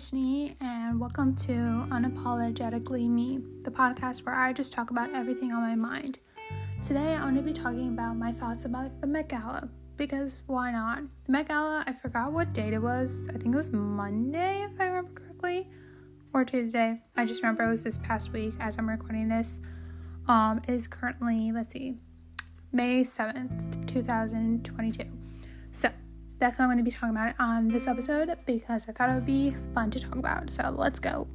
And welcome to Unapologetically Me, the podcast where I just talk about everything on my mind. Today, I'm going to be talking about my thoughts about the Met Gala, because why not? The Met Gala, I forgot what date it was. I think it was Monday, if I remember correctly, or Tuesday. I just remember it was this past week as I'm recording this. Um, is currently, let's see, May 7th, 2022. That's what I'm going to be talking about it on this episode because I thought it would be fun to talk about. So let's go.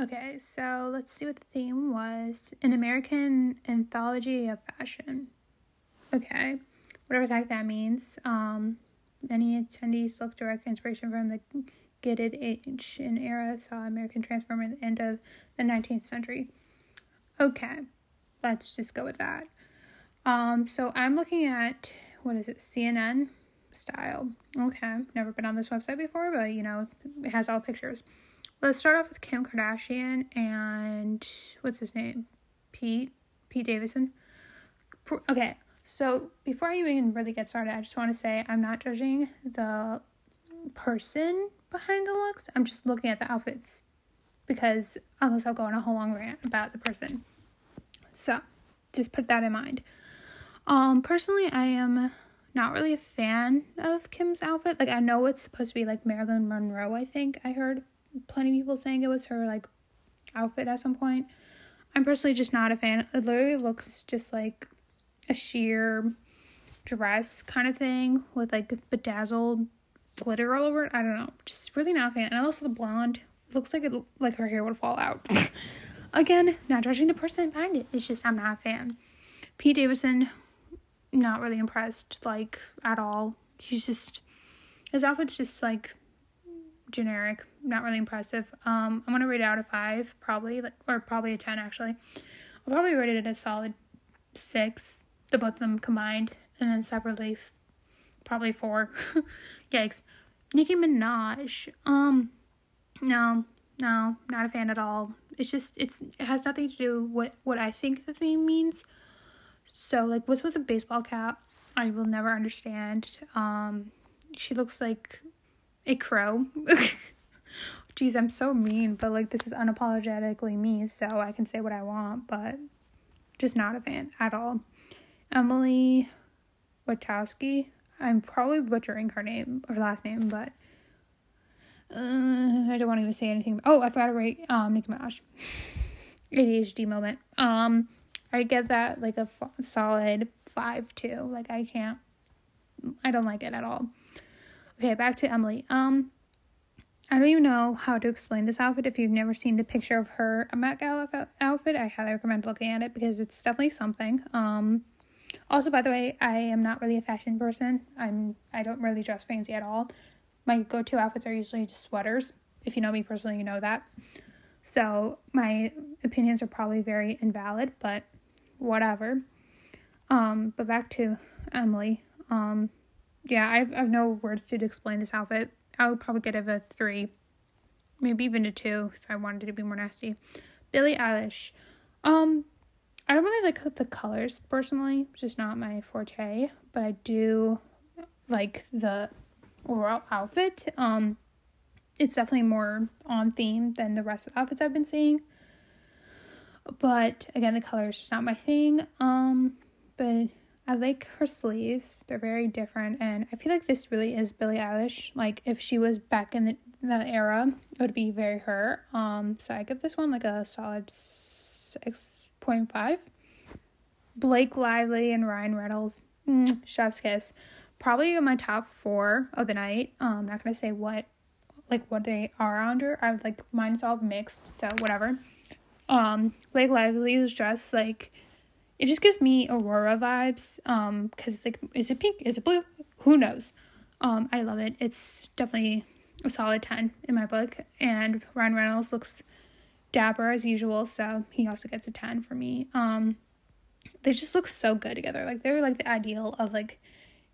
Okay, so let's see what the theme was an American anthology of fashion. Okay, whatever the heck that means. Um, many attendees look direct inspiration from the Gilded Age and era saw American transform at the end of the 19th century. Okay, let's just go with that. Um, so I'm looking at what is it, CNN style. Okay, never been on this website before, but you know, it has all pictures. Let's start off with Kim Kardashian and what's his name? Pete Pete Davidson. Okay, so before I even really get started, I just want to say I'm not judging the person behind the looks. I'm just looking at the outfits because unless I'll go on a whole long rant about the person. So, just put that in mind. Um, personally, I am not really a fan of Kim's outfit. Like, I know it's supposed to be like Marilyn Monroe, I think. I heard plenty of people saying it was her like outfit at some point. I'm personally just not a fan. It literally looks just like a sheer dress kind of thing with like bedazzled glitter all over it. I don't know. Just really not a fan. And also the blonde looks like it like her hair would fall out. Again, not judging the person behind it. It's just I'm not a fan. Pete Davidson not really impressed, like, at all. He's just, his outfit's just, like, generic, not really impressive. Um, I'm gonna rate it out of five, probably, like, or probably a 10, actually. I'll probably rate it a solid six, the both of them combined, and then separately, probably four. Yikes. Nicki Minaj, um, no, no, not a fan at all. It's just, it's, it has nothing to do with what I think the theme means so like what's with the baseball cap? I will never understand. Um she looks like a crow. Jeez, I'm so mean, but like this is unapologetically me, so I can say what I want, but just not a fan at all. Emily Wachowski. I'm probably butchering her name or last name, but uh, I don't want to even say anything. Oh, I forgot to write um Nicki Minaj. ADHD moment. Um I get that like a f- solid five two. Like I can't, I don't like it at all. Okay, back to Emily. Um, I don't even know how to explain this outfit. If you've never seen the picture of her Met Gala outfit, I highly recommend looking at it because it's definitely something. Um, also, by the way, I am not really a fashion person. I'm I don't really dress fancy at all. My go-to outfits are usually just sweaters. If you know me personally, you know that. So my opinions are probably very invalid, but whatever. Um, but back to Emily. Um, yeah, I've I've no words to explain this outfit. I would probably give it a three, maybe even a two if I wanted to be more nasty. Billie Eilish. Um, I don't really like the colors personally, just not my forte. But I do like the overall outfit. Um, it's definitely more on theme than the rest of the outfits I've been seeing. But again, the color is just not my thing. Um, but I like her sleeves. They're very different, and I feel like this really is Billie Eilish. Like if she was back in the, that era, it would be very her. Um, so I give this one like a solid six point five. Blake Lively and Ryan Reynolds, mm, chef's kiss. Probably my top four of the night. Um, I'm not gonna say what, like what they are under. I like mine's all mixed, so whatever. Um, Blake Lively's dress, like, it just gives me Aurora vibes. Um, cause like, is it pink? Is it blue? Who knows? Um, I love it. It's definitely a solid 10 in my book. And Ryan Reynolds looks dapper as usual, so he also gets a 10 for me. Um, they just look so good together. Like, they're like the ideal of like,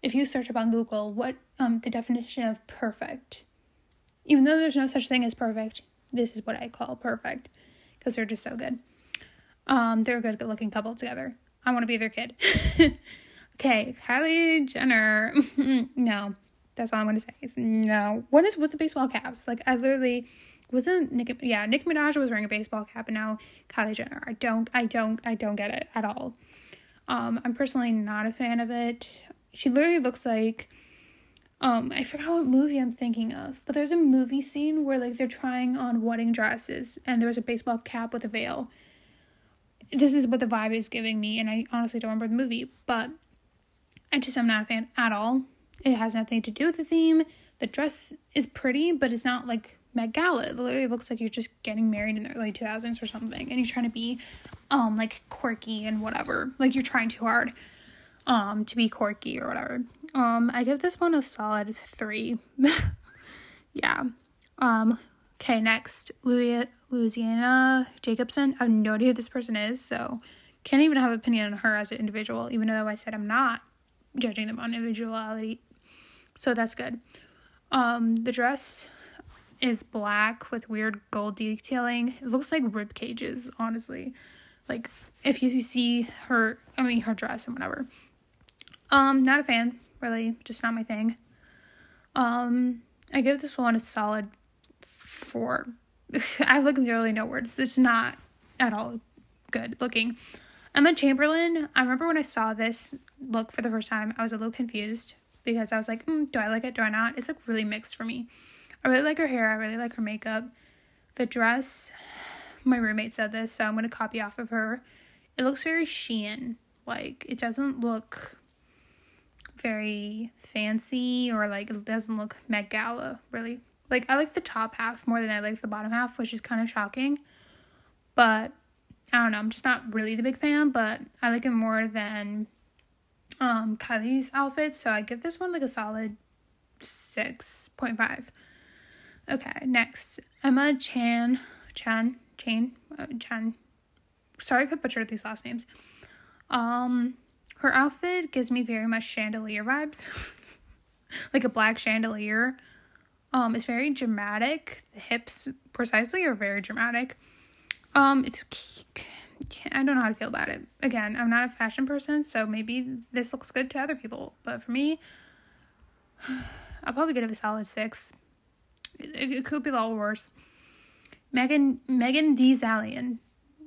if you search up on Google, what um the definition of perfect. Even though there's no such thing as perfect, this is what I call perfect because they're just so good. Um, they're a good, looking couple together. I want to be their kid. okay, Kylie Jenner. no, That's all I'm gonna say. Is no. What is with the baseball caps? Like I literally wasn't Nick yeah, Nicki Minaj was wearing a baseball cap and now Kylie Jenner. I don't I don't I don't get it at all. Um, I'm personally not a fan of it. She literally looks like um, I forgot what movie I'm thinking of, but there's a movie scene where like they're trying on wedding dresses and there's a baseball cap with a veil. This is what the vibe is giving me, and I honestly don't remember the movie, but I just i'm not a fan at all. It has nothing to do with the theme. The dress is pretty, but it's not like Met Gala. It literally looks like you're just getting married in the early 2000s or something, and you're trying to be, um, like quirky and whatever. Like you're trying too hard, um, to be quirky or whatever. Um, I give this one a solid three. yeah. Um. Okay. Next, Louis Louisiana Jacobson. I have no idea who this person is, so can't even have an opinion on her as an individual. Even though I said I'm not judging them on individuality, so that's good. Um, the dress is black with weird gold detailing. It looks like rib cages, honestly. Like if you see her, I mean her dress and whatever. Um, not a fan, really, just not my thing. Um, I give this one a solid four. I have like literally no words. It's not at all good looking. Emma Chamberlain, I remember when I saw this look for the first time, I was a little confused because I was like, mm, do I like it? Do I not? It's like really mixed for me. I really like her hair. I really like her makeup. The dress, my roommate said this, so I'm going to copy off of her. It looks very Shein. Like, it doesn't look very fancy or like it doesn't look Met Gala, really. Like, I like the top half more than I like the bottom half, which is kind of shocking. But I don't know, I'm just not really the big fan, but I like it more than um Kylie's outfit, so I give this one like a solid 6.5. Okay, next Emma Chan, Chan, Chan, uh, Chan. Sorry if I butchered these last names. Um, her outfit gives me very much chandelier vibes, like a black chandelier. Um, it's very dramatic. The hips, precisely, are very dramatic. Um, it's I don't know how to feel about it. Again, I'm not a fashion person, so maybe this looks good to other people, but for me, I'll probably give it a solid six. It, it could be a lot worse. Megan Megan Thee Stallion.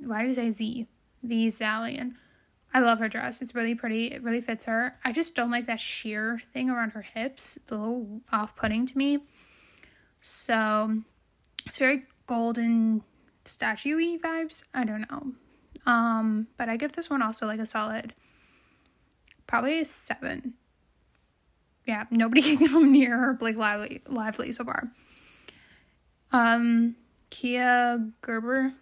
Why did I say Z? Thee Stallion. I love her dress. It's really pretty. It really fits her. I just don't like that sheer thing around her hips. It's a little off putting to me. So it's very golden statue vibes. I don't know. Um, but I give this one also like a solid probably a seven. Yeah, nobody can come near her Blake Lively lively so far. Um, Kaia Gerber.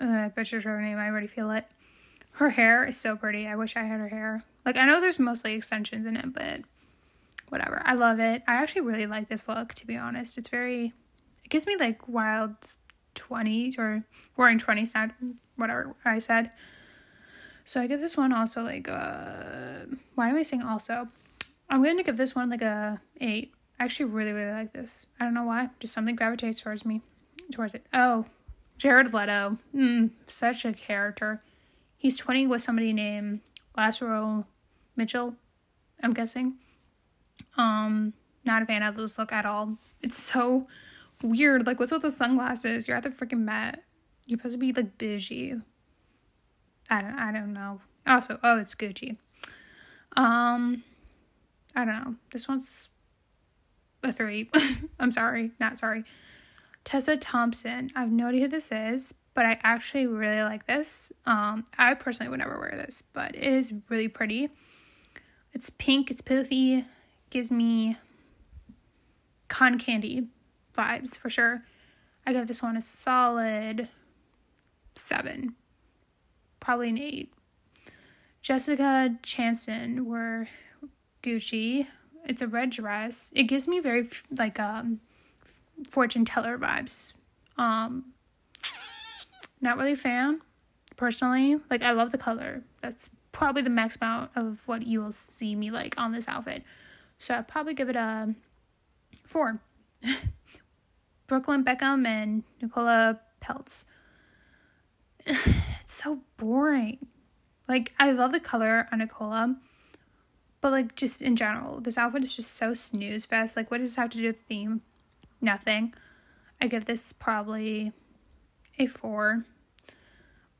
Uh, I butchered her name. I already feel it. Her hair is so pretty. I wish I had her hair. Like I know there's mostly extensions in it, but whatever. I love it. I actually really like this look. To be honest, it's very. It gives me like wild twenties or wearing twenties now. Whatever I said. So I give this one also like a. Uh, why am I saying also? I'm going to give this one like a eight. I actually really, really like this. I don't know why. Just something gravitates towards me, towards it. Oh, Jared Leto. Mm, such a character. He's 20 with somebody named Lazaro Mitchell, I'm guessing. Um, not a fan of this look at all. It's so weird. Like, what's with the sunglasses? You're at the freaking Met. You're supposed to be like bougie. I don't. I don't know. Also, oh, it's Gucci. Um, I don't know. This one's a three. I'm sorry, not sorry. Tessa Thompson. I have no idea who this is, but I actually really like this. Um, I personally would never wear this, but it is really pretty. It's pink, it's poofy, gives me con candy vibes for sure. I give this one a solid seven, probably an eight. Jessica Chastain were Gucci it's a red dress. It gives me very like um fortune teller vibes. Um not really a fan personally. Like I love the color. That's probably the max amount of what you will see me like on this outfit. So I'd probably give it a four. Brooklyn Beckham and Nicola Peltz. it's so boring. Like I love the color on Nicola but like just in general, this outfit is just so snooze fest. Like, what does this have to do with the theme? Nothing. I give this probably a four.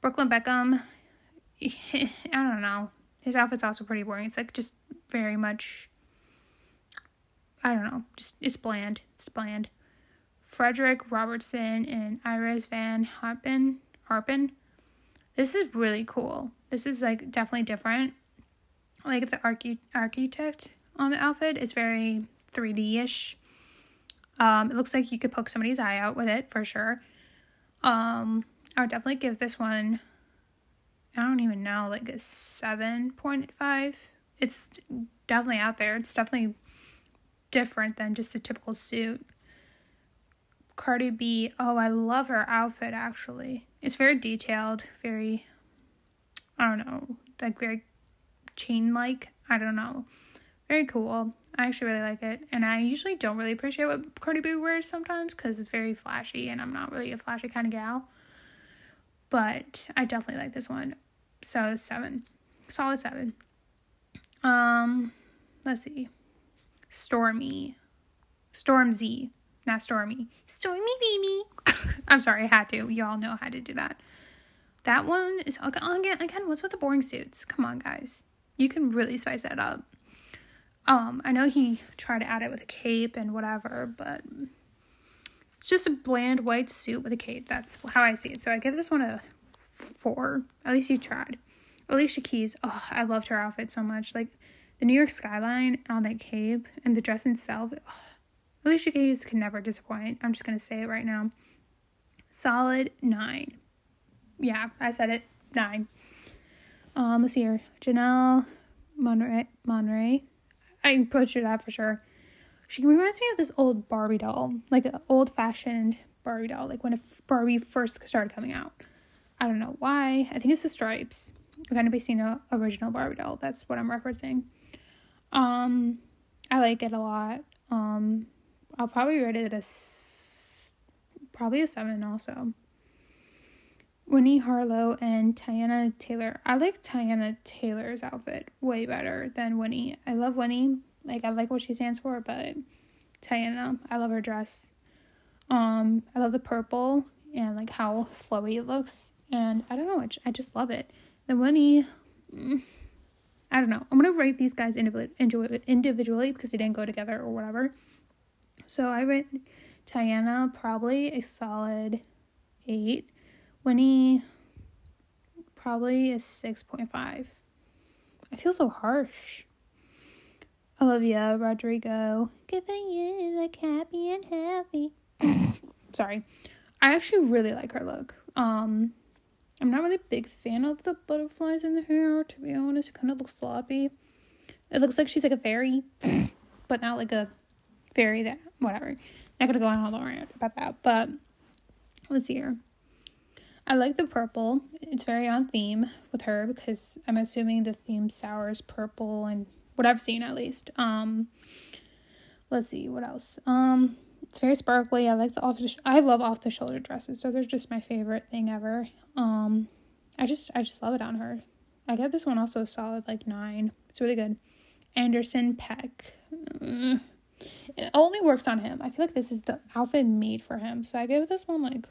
Brooklyn Beckham, I don't know. His outfit's also pretty boring. It's like just very much, I don't know, just it's bland. It's bland. Frederick Robertson and Iris Van Harpen. Harpen. This is really cool. This is like definitely different like the archi- architect on the outfit is very 3D ish. Um, it looks like you could poke somebody's eye out with it for sure. Um, I would definitely give this one, I don't even know, like a 7.5. It's definitely out there. It's definitely different than just a typical suit. Cardi B, oh, I love her outfit actually. It's very detailed, very, I don't know, like very chain like. I don't know. Very cool. I actually really like it. And I usually don't really appreciate what Cardi B wears sometimes because it's very flashy and I'm not really a flashy kind of gal. But I definitely like this one. So seven. Solid seven. Um let's see. Stormy. Stormzy. Not Stormy. Stormy baby. I'm sorry, I had to. Y'all know how to do that. That one is again again, what's with the boring suits? Come on, guys you can really spice that up. Um, I know he tried to add it with a cape and whatever, but it's just a bland white suit with a cape. That's how I see it. So I give this one a four. At least you tried. Alicia Keys, oh, I loved her outfit so much. Like the New York skyline on that cape and the dress itself. Oh, Alicia Keys can never disappoint. I'm just gonna say it right now. Solid nine. Yeah, I said it. Nine. Um, let's see here. Janelle Monáe. Monáe. I butchered that for sure. She reminds me of this old Barbie doll, like an old fashioned Barbie doll, like when Barbie first started coming out. I don't know why. I think it's the stripes. If anybody's seen a original Barbie doll, that's what I'm referencing. Um, I like it a lot. Um, I'll probably rate it a probably a seven also. Winnie Harlow and Teyana Taylor. I like Teyana Taylor's outfit way better than Winnie. I love Winnie. Like I like what she stands for, but Teyana, I love her dress. Um, I love the purple and like how flowy it looks, and I don't know, I just love it. The Winnie, mm, I don't know. I'm gonna rate these guys individually because they didn't go together or whatever. So I rate Teyana probably a solid eight Winnie probably a 6.5. I feel so harsh. Olivia Rodrigo, giving you like happy and happy. Sorry. I actually really like her look. Um I'm not really a big fan of the butterflies in the hair, to be honest. It kind of looks sloppy. It looks like she's like a fairy, but not like a fairy that whatever. Not gonna go on all the rant about that. But let's see here. I like the purple. It's very on theme with her because I'm assuming the theme sour is purple and what I've seen at least. Um let's see what else. Um it's very sparkly. I like the off the sh- I love off the shoulder dresses. So they're just my favorite thing ever. Um I just I just love it on her. I got this one also solid like 9. It's really good. Anderson Paak. Mm. It only works on him. I feel like this is the outfit made for him. So I give this one like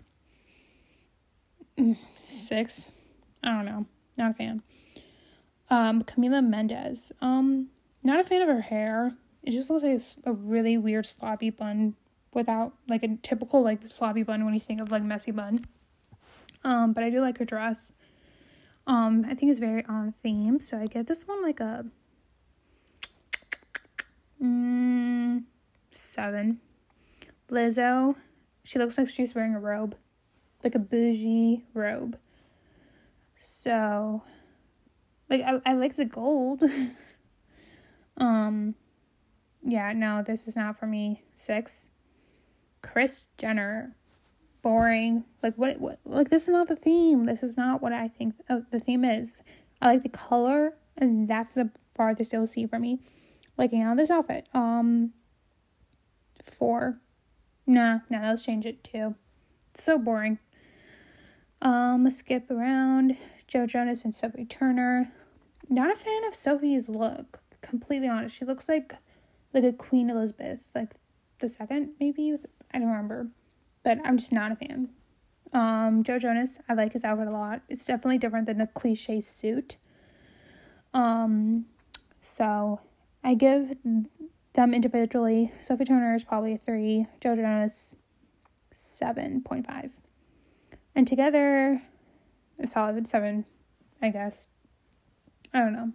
six. I don't know. Not a fan. Um, Camila Mendes. Um, not a fan of her hair. It just looks like a really weird sloppy bun without like a typical like sloppy bun when you think of like messy bun. Um, but I do like her dress. Um, I think it's very on theme, so I get this one like a mm, seven. Lizzo, she looks like she's wearing a robe like a bougie robe. So like I, I like the gold. um yeah, no, this is not for me. Six. Kris Jenner. Boring. Like what what like this is not the theme. This is not what I think the theme is. I like the color and that's the farthest you'll see for me. Liking on this outfit. Um four. Nah, nah, let's change it to. So boring. Um, skip around. Joe Jonas and Sophie Turner. Not a fan of Sophie's look. completely honest. She looks like like a Queen Elizabeth, like the second, maybe. I don't remember. But I'm just not a fan. Um, Joe Jonas, I like his outfit a lot. It's definitely different than the cliche suit. Um, so I give them individually. Sophie Turner is probably a three. Joe Jonas, seven point five, and together, a solid seven, I guess. I don't know.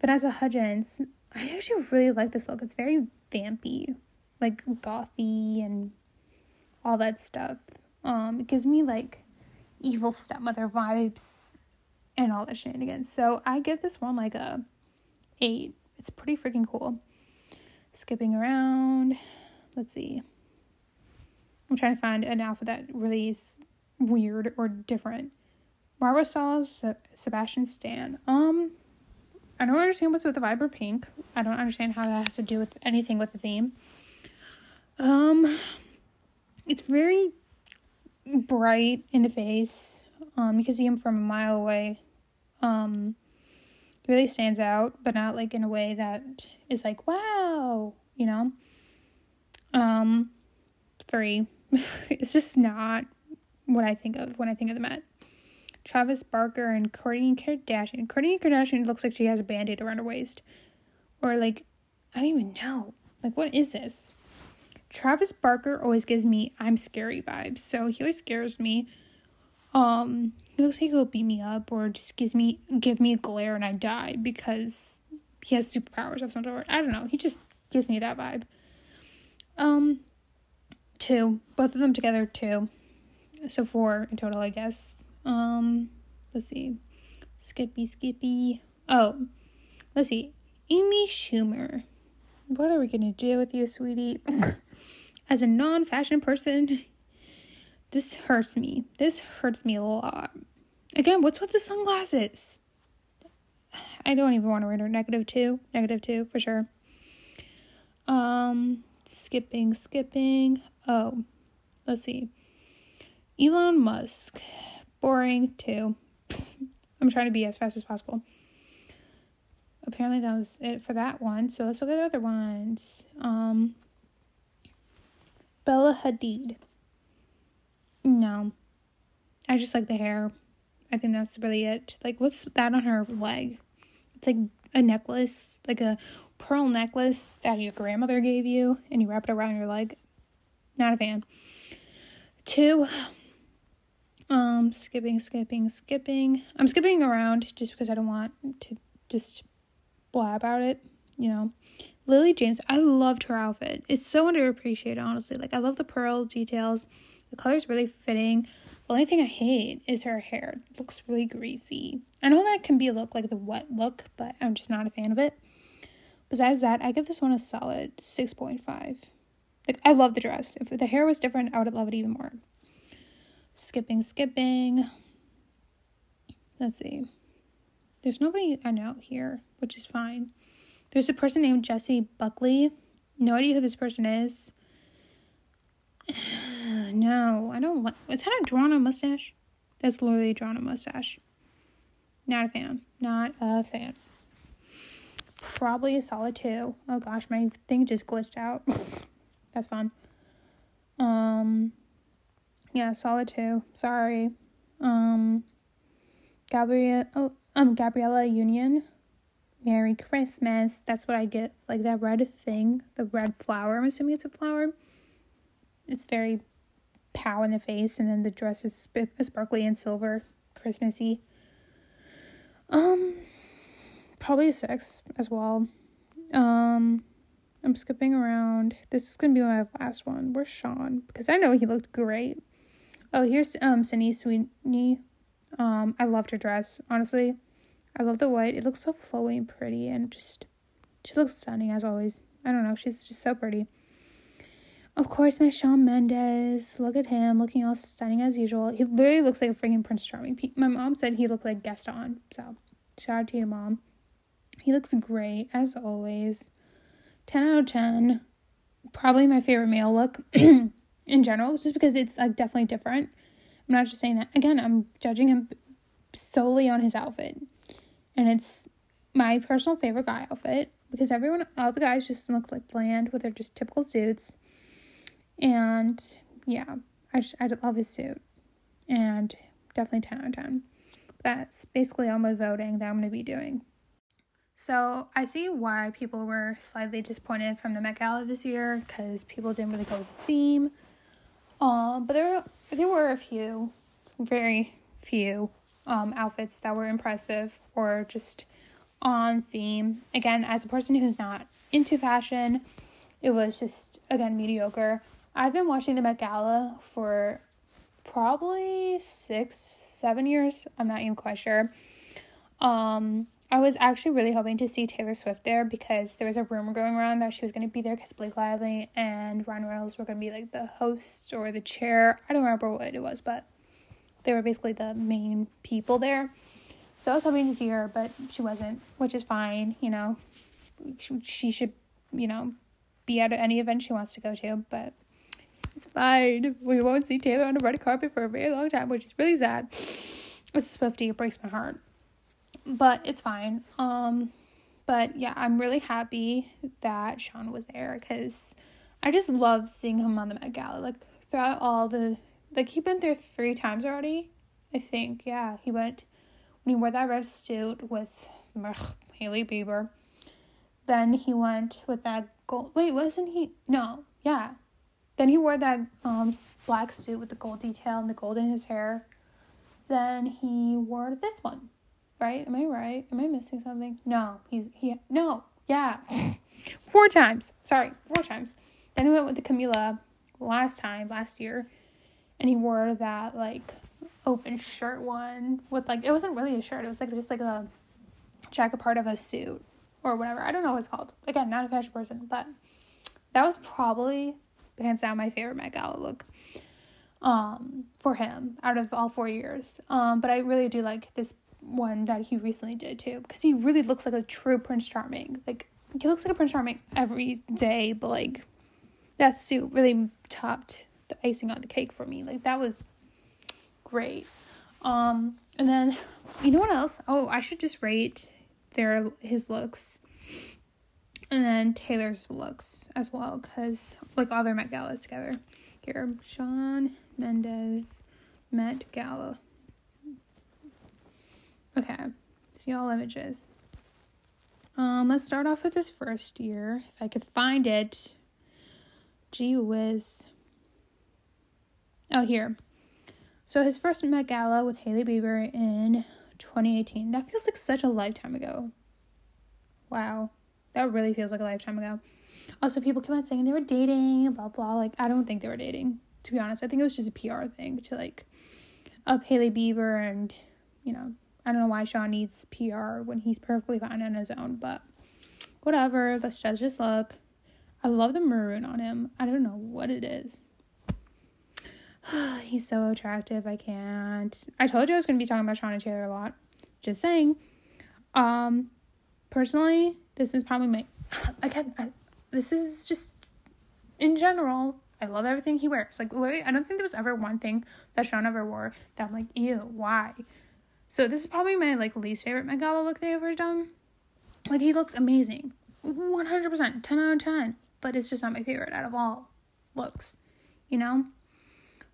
Vanessa Hudgens, I actually really like this look. It's very vampy, like gothy and all that stuff. Um, it gives me like evil stepmother vibes and all that shenanigans. So I give this one like a eight. It's pretty freaking cool. Skipping around. Let's see. I'm trying to find an outfit that really is weird or different. Barbara Styles, Sebastian Stan. Um, I don't understand what's with the vibrant pink. I don't understand how that has to do with anything with the theme. Um, it's very bright in the face. Um, you can see him from a mile away. Um, really stands out, but not like in a way that is like wow, you know. Um, three. it's just not what I think of when I think of the Met. Travis Barker and Kourtney Kardashian. Kourtney Kardashian looks like she has a band-aid around her waist. Or like I don't even know. Like what is this? Travis Barker always gives me I'm scary vibes. So he always scares me. Um he looks like he'll beat me up or just gives me give me a glare and I die because he has superpowers of some sort. I don't know. He just gives me that vibe. Um two. Both of them together two. So four in total, I guess. Um, let's see. Skippy, Skippy. Oh, let's see. Amy Schumer. What are we gonna do with you, sweetie? As a non fashion person, this hurts me. This hurts me a lot. Again, what's with the sunglasses? I don't even want to read her. Negative two. Negative two for sure. Um, skipping, skipping. Oh, let's see. Elon Musk boring too. I'm trying to be as fast as possible. Apparently that was it for that one. So let's look at the other ones. Um Bella Hadid. No. I just like the hair. I think that's really it. Like what's that on her leg? It's like a necklace, like a pearl necklace that your grandmother gave you and you wrap it around your leg. Not a fan. Two, um, skipping, skipping, skipping. I'm skipping around just because I don't want to just blab about it, you know. Lily James, I loved her outfit. It's so underappreciated, honestly. Like, I love the pearl details. The color's really fitting. The only thing I hate is her hair. It looks really greasy. I know that can be a look like the wet look, but I'm just not a fan of it. Besides that, I give this one a solid 6.5. Like, I love the dress. If the hair was different, I would love it even more. Skipping, skipping. Let's see. There's nobody I know here, which is fine. There's a person named Jessie Buckley. No idea who this person is. no, I don't want. Is that a drawn on mustache? That's literally drawn on mustache. Not a fan. Not a fan. Probably a solid two. Oh gosh, my thing just glitched out. That's fun. Um, yeah, solid two. Sorry. Um Gabrielle oh, um Gabriella Union. Merry Christmas. That's what I get. Like that red thing, the red flower. I'm assuming it's a flower. It's very pow in the face, and then the dress is sp- sparkly and silver, Christmassy. Um, probably a six as well. Um, I'm skipping around. This is gonna be my last one. Where's Shawn? Because I know he looked great. Oh, here's um Sydney Sweeney. Um, I loved her dress. Honestly, I love the white. It looks so flowy and pretty, and just she looks stunning as always. I don't know. She's just so pretty. Of course, my Shawn Mendes. Look at him, looking all stunning as usual. He literally looks like a freaking Prince Charming. My mom said he looked like Gaston. So, shout out to you, mom. He looks great as always. Ten out of ten. Probably my favorite male look. in general, just because it's like definitely different. I'm not just saying that. Again, I'm judging him solely on his outfit. And it's my personal favorite guy outfit because everyone, all the guys just look like bland with their just typical suits. And yeah, I just, I love his suit. And definitely 10 out of 10. That's basically all my voting that I'm going to be doing. So I see why people were slightly disappointed from the Met Gala this year because people didn't really go with the theme. Um, but there there were a few, very few, um, outfits that were impressive or just on theme. Again, as a person who's not into fashion, it was just again mediocre. I've been watching the Met Gala for probably six, seven years. I'm not even quite sure. Um, I was actually really hoping to see Taylor Swift there because there was a rumor going around that she was going to be there because Blake Lively and Ryan Reynolds were going to be like the host or the chair. I don't remember what it was, but they were basically the main people there. So I was hoping to see her, but she wasn't, which is fine. You know, she, should, you know, be at any event she wants to go to, but it's fine. We won't see Taylor on the red carpet for a very long time, which is really sad. It's Swifty, it breaks my heart but it's fine. Um, but yeah, I'm really happy that Shawn was there because I just love seeing him on the Met Gala. Like throughout all the like he been there three times already. I think yeah he went when he wore that red suit with ugh, Hailey Bieber. Then he went with that gold. Wait, wasn't he? No, yeah. Then he wore that um black suit with the gold detail and the gold in his hair. Then he wore this one right? Am I right? Am I missing something? No, he's he no, yeah. four times. Sorry, four times. Then he went with the Camila last time, last year, and he wore that like open shirt one with like it wasn't really a shirt, it was like just like a jacket part of a suit or whatever. I don't know what it's called. Again, not a fashion person, but that was probably hands down my favorite Met Gala look um for him out of all four years um but i really do like this one that he recently did too because he really looks like a true Prince Charming. Like he looks like a Prince Charming every day, but like that suit really topped the icing on the cake for me. Like that was great. Um and then you know what else? Oh, I should just rate their his looks. And then Taylor's looks as well, because like all their Met Galas together. Here, Shawn Mendes Met Gala Okay, see all images. Um, let's start off with this first year. If I could find it. Gee whiz. Oh, here. So his first Met Gala with Hailey Bieber in 2018. That feels like such a lifetime ago. Wow. That really feels like a lifetime ago. Also, people kept on saying they were dating, blah, blah. Like, I don't think they were dating, to be honest. I think it was just a PR thing to, like, up Hailey Bieber and, you know, I don't know why Shawn needs PR when he's perfectly fine on his own, but whatever. Let's judge his look. I love the maroon on him. I don't know what it is. he's so attractive. I can't. I told you I was going to be talking about Shawn and Taylor a lot. Just saying. Um, personally, this is probably my. Again, I, this is just in general. I love everything he wears. Like, literally, I don't think there was ever one thing that Shawn ever wore that I'm like, ew, why? So this is probably my like least favorite Met Gala look they've ever done. Like he looks amazing. 100%, 10 out of 10. But it's just not my favorite out of all looks, you know?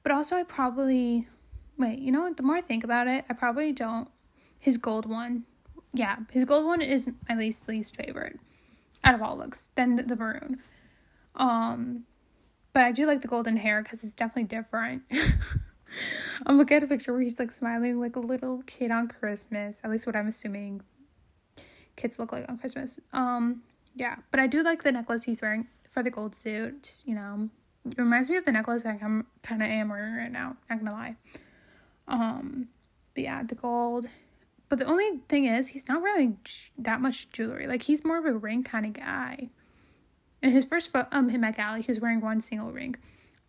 But also I probably wait, you know what? The more I think about it, I probably don't his gold one. Yeah, his gold one is my least least favorite out of all looks. Then the, the maroon. Um but I do like the golden hair cuz it's definitely different. I'm looking at a picture where he's like smiling like a little kid on Christmas. At least what I'm assuming kids look like on Christmas. Um, yeah, but I do like the necklace he's wearing for the gold suit. You know, it reminds me of the necklace I'm kind of am wearing right now. Not gonna lie. Um, but yeah, the gold. But the only thing is, he's not wearing that much jewelry. Like he's more of a ring kind of guy. In his first fo- um him at Galley, he was wearing one single ring.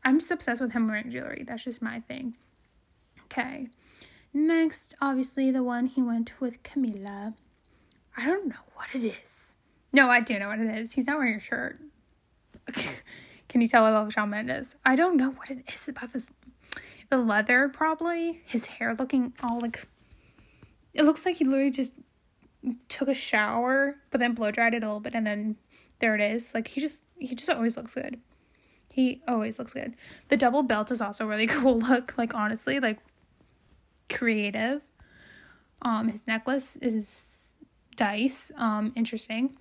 I'm just obsessed with him wearing jewelry. That's just my thing. Okay. Next, obviously, the one he went with Camila. I don't know what it is. No, I do know what it is. He's not wearing a shirt. Can you tell I love Shawn Mendes? I don't know what it is about this. The leather, probably. His hair looking all like. It looks like he literally just took a shower, but then blow dried it a little bit, and then there it is. Like he just he just always looks good. He always looks good. The double belt is also really cool look. Like honestly, like creative. Um, his necklace is dice. Um, interesting,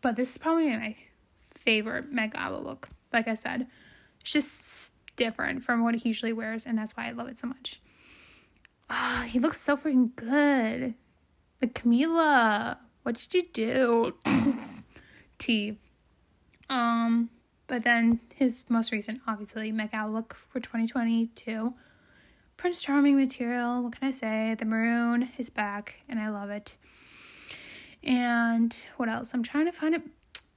but this is probably my favorite Met look. Like I said, it's just different from what he usually wears, and that's why I love it so much. Oh, he looks so freaking good. Like Camila, what did you do? T. Um, but then his most recent, obviously, Met Gala look for 2022. Prince Charming material. What can I say? The maroon is back, and I love it. And what else? I'm trying to find it.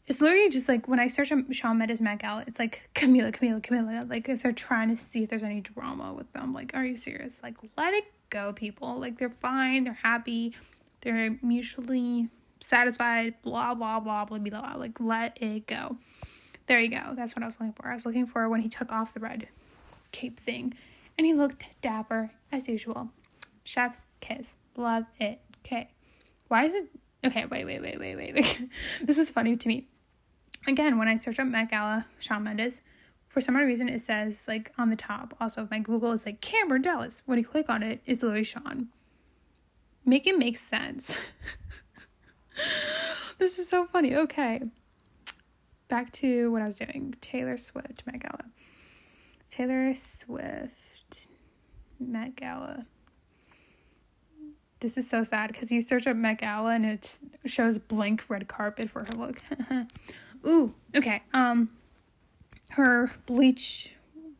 It's literally just like when I search on Shawn Mendes Met Gala, it's like Camila, Camila, Camila. Like if they're trying to see if there's any drama with them. Like, are you serious? Like, let it go, people. Like they're fine, they're happy, they're mutually satisfied. Blah blah blah blah blah. blah. Like, let it go. There you go. That's what I was looking for. I was looking for when he took off the red cape thing and he looked dapper as usual. Chef's kiss. Love it. Okay. Why is it okay? Wait, wait, wait, wait, wait, wait. this is funny to me. Again, when I search up Met Gala, Shawn Mendes, for some odd reason it says like on the top. Also, my Google is like Cameron Dallas. When you click on it, it's literally Shawn. Make it make sense. this is so funny. Okay. Back to what I was doing. Taylor Swift, Met Gala. Taylor Swift Met Gala. This is so sad because you search up Met Gala and it shows blank red carpet for her look. Ooh, okay. Um, her bleach,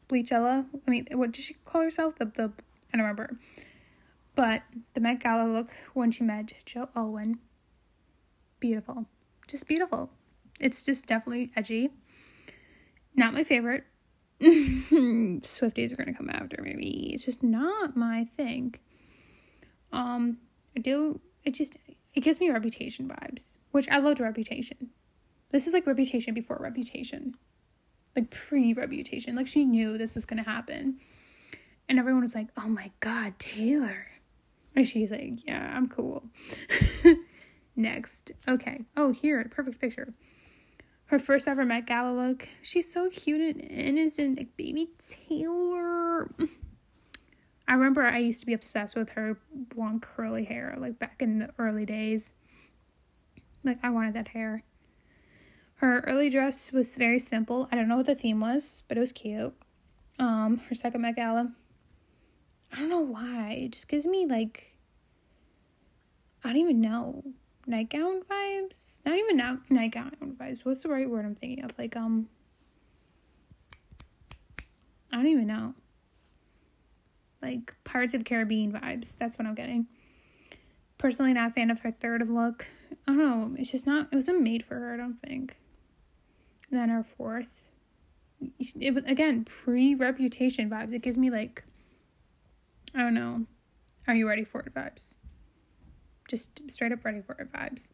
bleachella. I mean, what did she call herself? The the I don't remember. But the Met Gala look when she met Joe Alwyn. Beautiful, just beautiful. It's just definitely edgy. Not my favorite, Swifties are gonna come after me. It's just not my thing. Um, I do. It just it gives me reputation vibes, which I loved reputation. This is like reputation before reputation, like pre reputation. Like she knew this was gonna happen, and everyone was like, "Oh my god, Taylor," and she's like, "Yeah, I'm cool." Next, okay. Oh, here, perfect picture her first ever Met Gala look. She's so cute and innocent, like baby Taylor. I remember I used to be obsessed with her blonde curly hair, like back in the early days. Like I wanted that hair. Her early dress was very simple. I don't know what the theme was, but it was cute. Um, her second Met Gala. I don't know why. It just gives me like I don't even know nightgown vibes. Not even now nightgown vibes. What's the right word I'm thinking of? Like um I don't even know. Like Pirates of the Caribbean vibes. That's what I'm getting. Personally not a fan of her third look. I don't know. It's just not it wasn't made for her, I don't think. Then her fourth. It was again pre reputation vibes. It gives me like I don't know. Are you ready for it vibes? Just straight up ready for it vibes.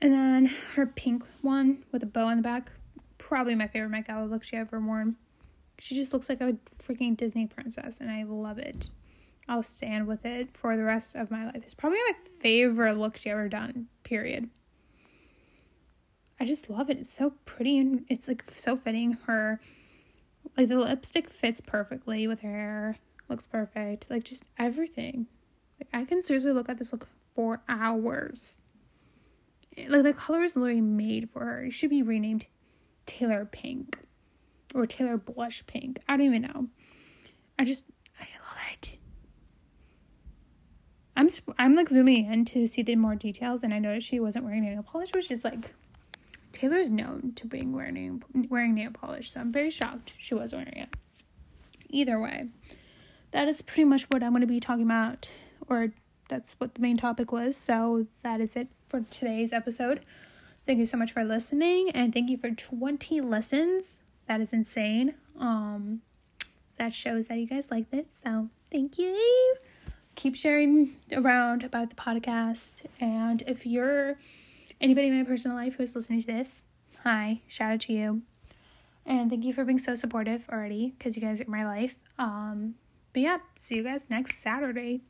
And then her pink one with a bow on the back, probably my favorite Met Gala look she ever worn. She just looks like a freaking Disney princess, and I love it. I'll stand with it for the rest of my life. It's probably my favorite look she ever done. Period. I just love it. It's so pretty and it's like so fitting. Her like the lipstick fits perfectly with her hair. Looks perfect. Like just everything. Like I can seriously look at this look for hours. Like the color is literally made for her. It should be renamed Taylor Pink or Taylor Blush Pink. I don't even know. I just I love it. I'm I'm like zooming in to see the more details, and I noticed she wasn't wearing nail polish, which is like Taylor's known to being wearing wearing nail polish, so I'm very shocked she was wearing it. Either way, that is pretty much what I'm going to be talking about or that's what the main topic was. So that is it for today's episode. Thank you so much for listening and thank you for 20 lessons. That is insane. Um that shows that you guys like this. So, thank you. Keep sharing around about the podcast and if you're anybody in my personal life who's listening to this, hi, shout out to you. And thank you for being so supportive already cuz you guys are my life. Um but yeah, see you guys next Saturday.